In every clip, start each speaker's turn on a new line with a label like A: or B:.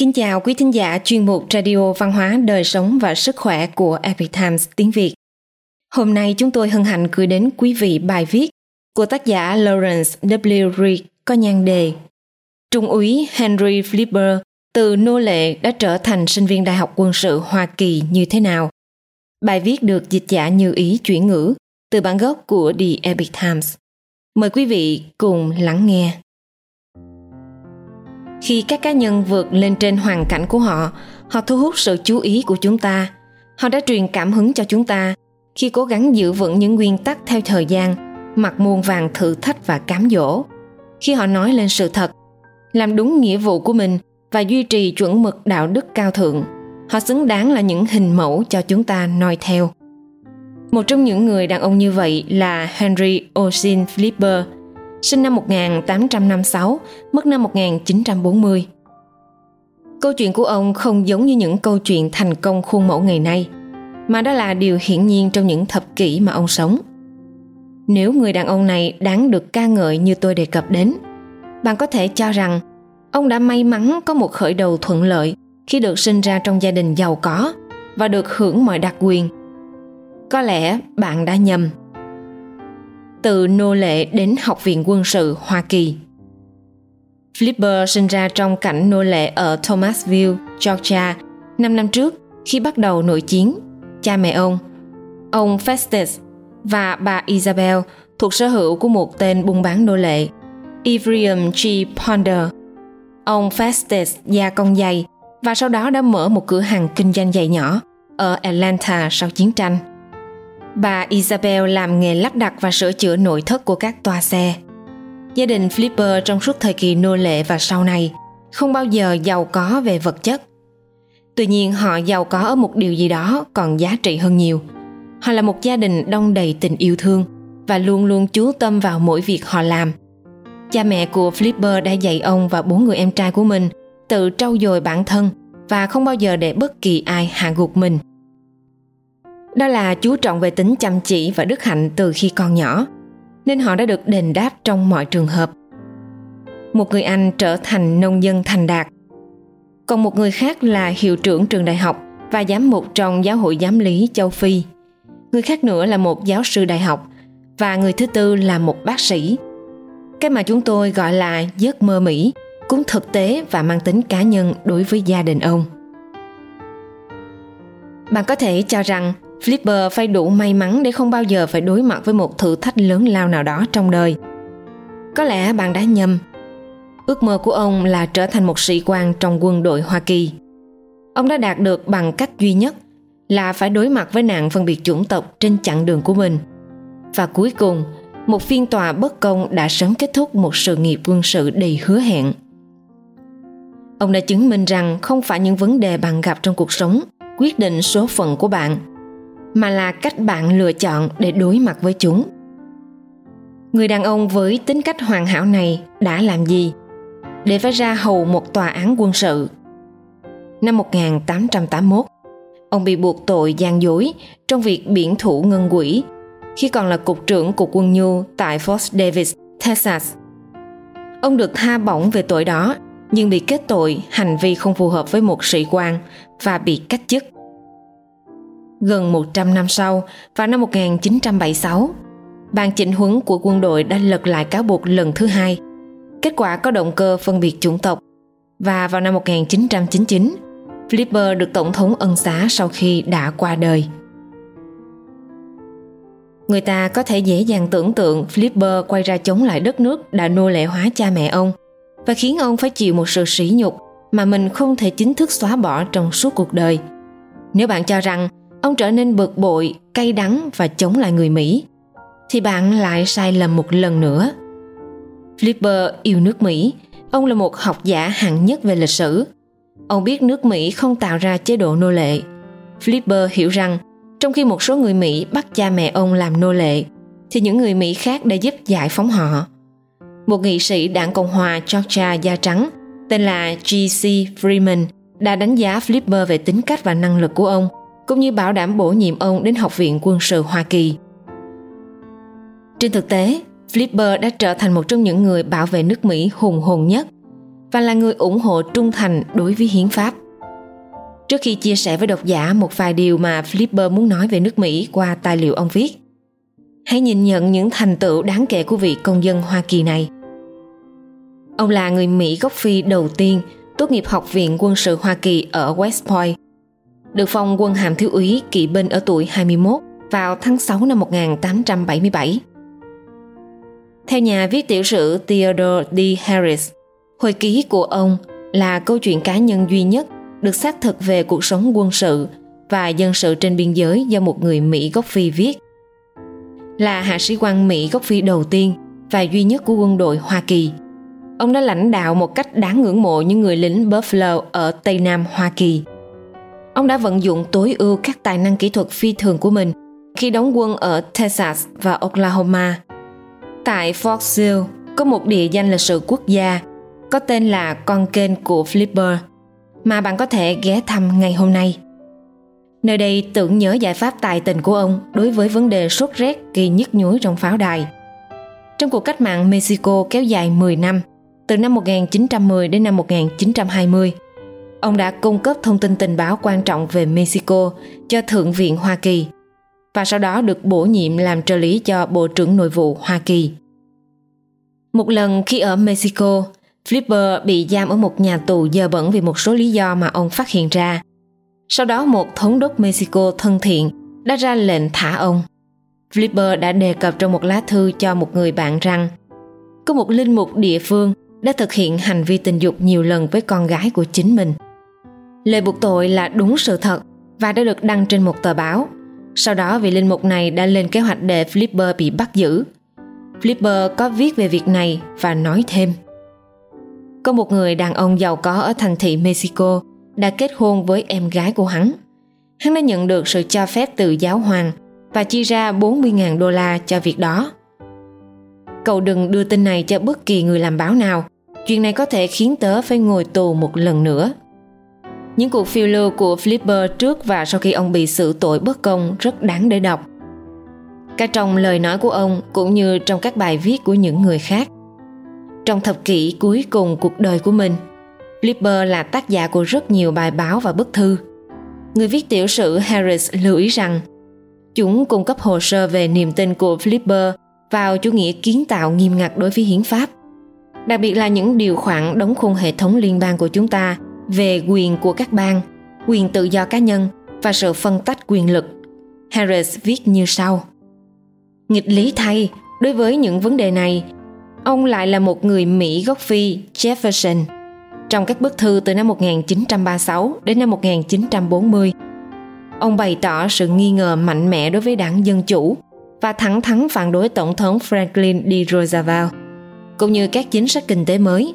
A: Kính chào quý thính giả chuyên mục Radio Văn hóa Đời sống và Sức khỏe của Epic Times tiếng Việt. Hôm nay chúng tôi hân hạnh gửi đến quý vị bài viết của tác giả Lawrence W. Reed có nhan đề Trung úy Henry Flipper từ nô lệ đã trở thành sinh viên Đại học quân sự Hoa Kỳ như thế nào? Bài viết được dịch giả như ý chuyển ngữ từ bản gốc của The Epic Times. Mời quý vị cùng lắng nghe. Khi các cá nhân vượt lên trên hoàn cảnh của họ, họ thu hút sự chú ý của chúng ta. Họ đã truyền cảm hứng cho chúng ta khi cố gắng giữ vững những nguyên tắc theo thời gian, mặc muôn vàng thử thách và cám dỗ. Khi họ nói lên sự thật, làm đúng nghĩa vụ của mình và duy trì chuẩn mực đạo đức cao thượng, họ xứng đáng là những hình mẫu cho chúng ta noi theo. Một trong những người đàn ông như vậy là Henry osin Flipper, sinh năm 1856, mất năm 1940. Câu chuyện của ông không giống như những câu chuyện thành công khuôn mẫu ngày nay, mà đó là điều hiển nhiên trong những thập kỷ mà ông sống. Nếu người đàn ông này đáng được ca ngợi như tôi đề cập đến, bạn có thể cho rằng ông đã may mắn có một khởi đầu thuận lợi khi được sinh ra trong gia đình giàu có và được hưởng mọi đặc quyền. Có lẽ bạn đã nhầm từ nô lệ đến học viện quân sự Hoa Kỳ. Flipper sinh ra trong cảnh nô lệ ở Thomasville, Georgia, 5 năm trước khi bắt đầu nội chiến. Cha mẹ ông, ông Festus và bà Isabel thuộc sở hữu của một tên buôn bán nô lệ, Ephraim G. Ponder. Ông Festus gia công giày và sau đó đã mở một cửa hàng kinh doanh giày nhỏ ở Atlanta sau chiến tranh. Bà Isabel làm nghề lắp đặt và sửa chữa nội thất của các toa xe. Gia đình Flipper trong suốt thời kỳ nô lệ và sau này, không bao giờ giàu có về vật chất. Tuy nhiên, họ giàu có ở một điều gì đó còn giá trị hơn nhiều. Họ là một gia đình đông đầy tình yêu thương và luôn luôn chú tâm vào mỗi việc họ làm. Cha mẹ của Flipper đã dạy ông và bốn người em trai của mình tự trau dồi bản thân và không bao giờ để bất kỳ ai hạ gục mình – đó là chú trọng về tính chăm chỉ và đức hạnh từ khi còn nhỏ, nên họ đã được đền đáp trong mọi trường hợp. Một người anh trở thành nông dân thành đạt. Còn một người khác là hiệu trưởng trường đại học và giám mục trong giáo hội giám lý châu phi. Người khác nữa là một giáo sư đại học và người thứ tư là một bác sĩ. Cái mà chúng tôi gọi là giấc mơ mỹ cũng thực tế và mang tính cá nhân đối với gia đình ông. Bạn có thể cho rằng Flipper phải đủ may mắn để không bao giờ phải đối mặt với một thử thách lớn lao nào đó trong đời. Có lẽ bạn đã nhầm. Ước mơ của ông là trở thành một sĩ quan trong quân đội Hoa Kỳ. Ông đã đạt được bằng cách duy nhất là phải đối mặt với nạn phân biệt chủng tộc trên chặng đường của mình. Và cuối cùng, một phiên tòa bất công đã sớm kết thúc một sự nghiệp quân sự đầy hứa hẹn. Ông đã chứng minh rằng không phải những vấn đề bạn gặp trong cuộc sống quyết định số phận của bạn mà là cách bạn lựa chọn để đối mặt với chúng người đàn ông với tính cách hoàn hảo này đã làm gì để phải ra hầu một tòa án quân sự. Năm 1881, ông bị buộc tội gian dối trong việc biển thủ ngân quỹ khi còn là cục trưởng cục quân nhu tại Fort Davis, Texas. Ông được tha bổng về tội đó nhưng bị kết tội hành vi không phù hợp với một sĩ quan và bị cách chức. Gần 100 năm sau, vào năm 1976, ban chỉnh huấn của quân đội đã lật lại cáo buộc lần thứ hai. Kết quả có động cơ phân biệt chủng tộc. Và vào năm 1999, Flipper được Tổng thống ân xá sau khi đã qua đời. Người ta có thể dễ dàng tưởng tượng Flipper quay ra chống lại đất nước đã nô lệ hóa cha mẹ ông và khiến ông phải chịu một sự sỉ nhục mà mình không thể chính thức xóa bỏ trong suốt cuộc đời. Nếu bạn cho rằng ông trở nên bực bội, cay đắng và chống lại người mỹ. Thì bạn lại sai lầm một lần nữa. Flipper yêu nước mỹ. Ông là một học giả hạng nhất về lịch sử. Ông biết nước mỹ không tạo ra chế độ nô lệ. Flipper hiểu rằng, trong khi một số người mỹ bắt cha mẹ ông làm nô lệ, thì những người mỹ khác đã giúp giải phóng họ. Một nghị sĩ đảng cộng hòa georgia da trắng, tên là G.C. Freeman, đã đánh giá Flipper về tính cách và năng lực của ông cũng như bảo đảm bổ nhiệm ông đến Học viện Quân sự Hoa Kỳ. Trên thực tế, Flipper đã trở thành một trong những người bảo vệ nước Mỹ hùng hồn nhất. và là người ủng hộ trung thành đối với hiến pháp. Trước khi chia sẻ với độc giả một vài điều mà Flipper muốn nói về nước Mỹ qua tài liệu ông viết, hãy nhìn nhận những thành tựu đáng kể của vị công dân Hoa Kỳ này. Ông là người Mỹ gốc Phi đầu tiên tốt nghiệp Học viện Quân sự Hoa Kỳ ở West Point, được phong quân hàm thiếu úy kỵ binh ở tuổi 21 vào tháng 6 năm 1877. Theo nhà viết tiểu sử Theodore D. Harris, hồi ký của ông là câu chuyện cá nhân duy nhất được xác thực về cuộc sống quân sự và dân sự trên biên giới do một người Mỹ gốc Phi viết. Là hạ sĩ quan Mỹ gốc Phi đầu tiên và duy nhất của quân đội Hoa Kỳ. Ông đã lãnh đạo một cách đáng ngưỡng mộ những người lính Buffalo ở Tây Nam Hoa Kỳ. Ông đã vận dụng tối ưu các tài năng kỹ thuật phi thường của mình khi đóng quân ở Texas và Oklahoma. Tại Fort Sill có một địa danh lịch sử quốc gia có tên là con kênh của Flipper mà bạn có thể ghé thăm ngày hôm nay. Nơi đây tưởng nhớ giải pháp tài tình của ông đối với vấn đề sốt rét gây nhức nhối trong pháo đài. Trong cuộc cách mạng Mexico kéo dài 10 năm, từ năm 1910 đến năm 1920, ông đã cung cấp thông tin tình báo quan trọng về Mexico cho Thượng viện Hoa Kỳ và sau đó được bổ nhiệm làm trợ lý cho Bộ trưởng Nội vụ Hoa Kỳ. Một lần khi ở Mexico, Flipper bị giam ở một nhà tù dơ bẩn vì một số lý do mà ông phát hiện ra. Sau đó một thống đốc Mexico thân thiện đã ra lệnh thả ông. Flipper đã đề cập trong một lá thư cho một người bạn rằng có một linh mục địa phương đã thực hiện hành vi tình dục nhiều lần với con gái của chính mình. Lời buộc tội là đúng sự thật và đã được đăng trên một tờ báo. Sau đó, vị linh mục này đã lên kế hoạch để Flipper bị bắt giữ. Flipper có viết về việc này và nói thêm – có một người đàn ông giàu có ở thành thị Mexico đã kết hôn với em gái của hắn. Hắn đã nhận được sự cho phép từ giáo hoàng và chi ra 40.000 đô la cho việc đó. Cậu đừng đưa tin này cho bất kỳ người làm báo nào. Chuyện này có thể khiến tớ phải ngồi tù một lần nữa. Những cuộc phiêu lưu của Flipper trước và sau khi ông bị xử tội bất công rất đáng để đọc. Cả trong lời nói của ông cũng như trong các bài viết của những người khác trong thập kỷ cuối cùng cuộc đời của mình, Flipper là tác giả của rất nhiều bài báo và bức thư. Người viết tiểu sử Harris lưu ý rằng chúng cung cấp hồ sơ về niềm tin của Flipper vào chủ nghĩa kiến tạo nghiêm ngặt đối với hiến pháp. Đặc biệt là những điều khoản đóng khung hệ thống liên bang của chúng ta về quyền của các bang, quyền tự do cá nhân và sự phân tách quyền lực. Harris viết như sau. Nghịch lý thay, đối với những vấn đề này, Ông lại là một người Mỹ gốc Phi, Jefferson. Trong các bức thư từ năm 1936 đến năm 1940, ông bày tỏ sự nghi ngờ mạnh mẽ đối với đảng Dân Chủ và thẳng thắn phản đối Tổng thống Franklin D. Roosevelt, cũng như các chính sách kinh tế mới.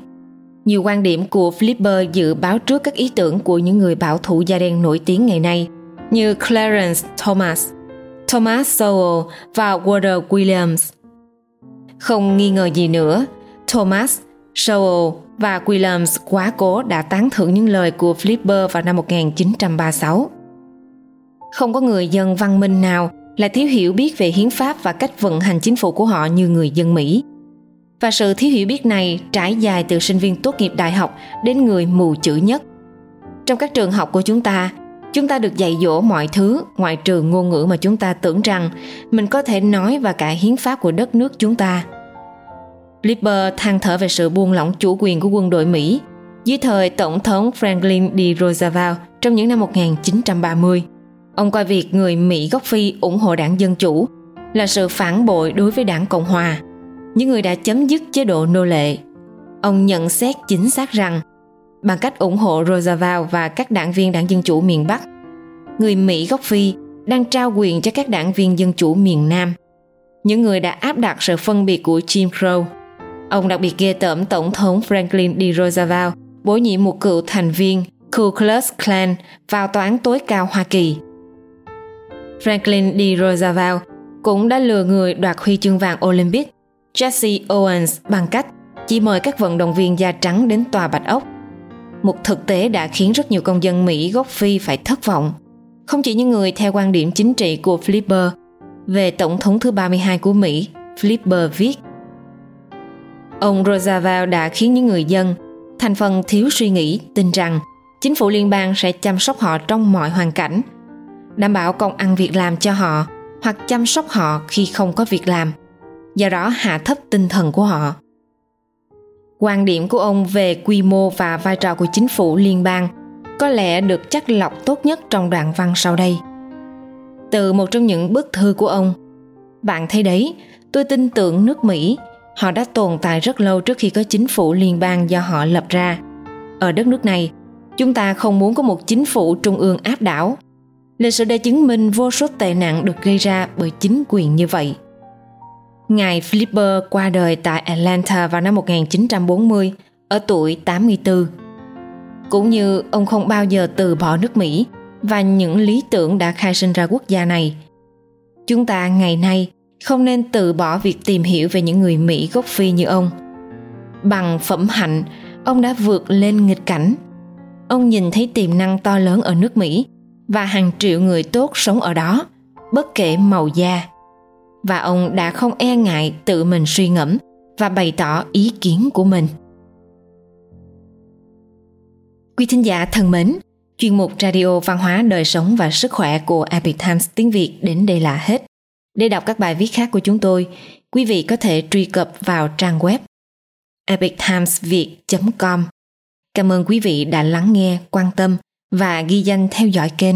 A: Nhiều quan điểm của Flipper dự báo trước các ý tưởng của những người bảo thủ da đen nổi tiếng ngày nay như Clarence Thomas, Thomas Sowell và Walter Williams – không nghi ngờ gì nữa, Thomas, Sowell và Williams quá cố đã tán thưởng những lời của Flipper vào năm 1936. Không có người dân văn minh nào là thiếu hiểu biết về hiến pháp và cách vận hành chính phủ của họ như người dân Mỹ. Và sự thiếu hiểu biết này trải dài từ sinh viên tốt nghiệp đại học đến người mù chữ nhất. Trong các trường học của chúng ta, chúng ta được dạy dỗ mọi thứ ngoại trừ ngôn ngữ mà chúng ta tưởng rằng mình có thể nói và cả hiến pháp của đất nước chúng ta. Lipper than thở về sự buông lỏng chủ quyền của quân đội Mỹ dưới thời Tổng thống Franklin D. Roosevelt trong những năm 1930. Ông coi việc người Mỹ gốc Phi ủng hộ đảng Dân Chủ là sự phản bội đối với đảng Cộng Hòa, những người đã chấm dứt chế độ nô lệ. Ông nhận xét chính xác rằng bằng cách ủng hộ Roosevelt và các đảng viên đảng Dân Chủ miền Bắc, người Mỹ gốc Phi đang trao quyền cho các đảng viên Dân Chủ miền Nam, những người đã áp đặt sự phân biệt của Jim Crow Ông đặc biệt ghê tởm Tổng thống Franklin D. Roosevelt bổ nhiệm một cựu thành viên Ku Klux Klan vào tòa án tối cao Hoa Kỳ. Franklin D. Roosevelt cũng đã lừa người đoạt huy chương vàng Olympic Jesse Owens bằng cách chỉ mời các vận động viên da trắng đến tòa Bạch Ốc. Một thực tế đã khiến rất nhiều công dân Mỹ gốc Phi phải thất vọng. Không chỉ những người theo quan điểm chính trị của Flipper về Tổng thống thứ 32 của Mỹ, Flipper viết Ông Roosevelt đã khiến những người dân thành phần thiếu suy nghĩ tin rằng chính phủ liên bang sẽ chăm sóc họ trong mọi hoàn cảnh đảm bảo công ăn việc làm cho họ hoặc chăm sóc họ khi không có việc làm do đó hạ thấp tinh thần của họ. Quan điểm của ông về quy mô và vai trò của chính phủ liên bang có lẽ được chắc lọc tốt nhất trong đoạn văn sau đây. Từ một trong những bức thư của ông, bạn thấy đấy, tôi tin tưởng nước mỹ. Họ đã tồn tại rất lâu trước khi có chính phủ liên bang do họ lập ra. Ở đất nước này, chúng ta không muốn có một chính phủ trung ương áp đảo. Lịch sử đã chứng minh vô số tệ nạn được gây ra bởi chính quyền như vậy. Ngài Flipper qua đời tại Atlanta vào năm 1940 ở tuổi 84. Cũng như ông không bao giờ từ bỏ nước Mỹ và những lý tưởng đã khai sinh ra quốc gia này. Chúng ta ngày nay không nên từ bỏ việc tìm hiểu về những người Mỹ gốc Phi như ông. Bằng phẩm hạnh, ông đã vượt lên nghịch cảnh. Ông nhìn thấy tiềm năng to lớn ở nước Mỹ và hàng triệu người tốt sống ở đó, bất kể màu da. Và ông đã không e ngại tự mình suy ngẫm và bày tỏ ý kiến của mình. Quý thính giả thân mến, chuyên mục Radio Văn hóa Đời sống và Sức khỏe của Epic Times tiếng Việt đến đây là hết. Để đọc các bài viết khác của chúng tôi, quý vị có thể truy cập vào trang web epictimesviet.com. Cảm ơn quý vị đã lắng nghe, quan tâm và ghi danh theo dõi kênh.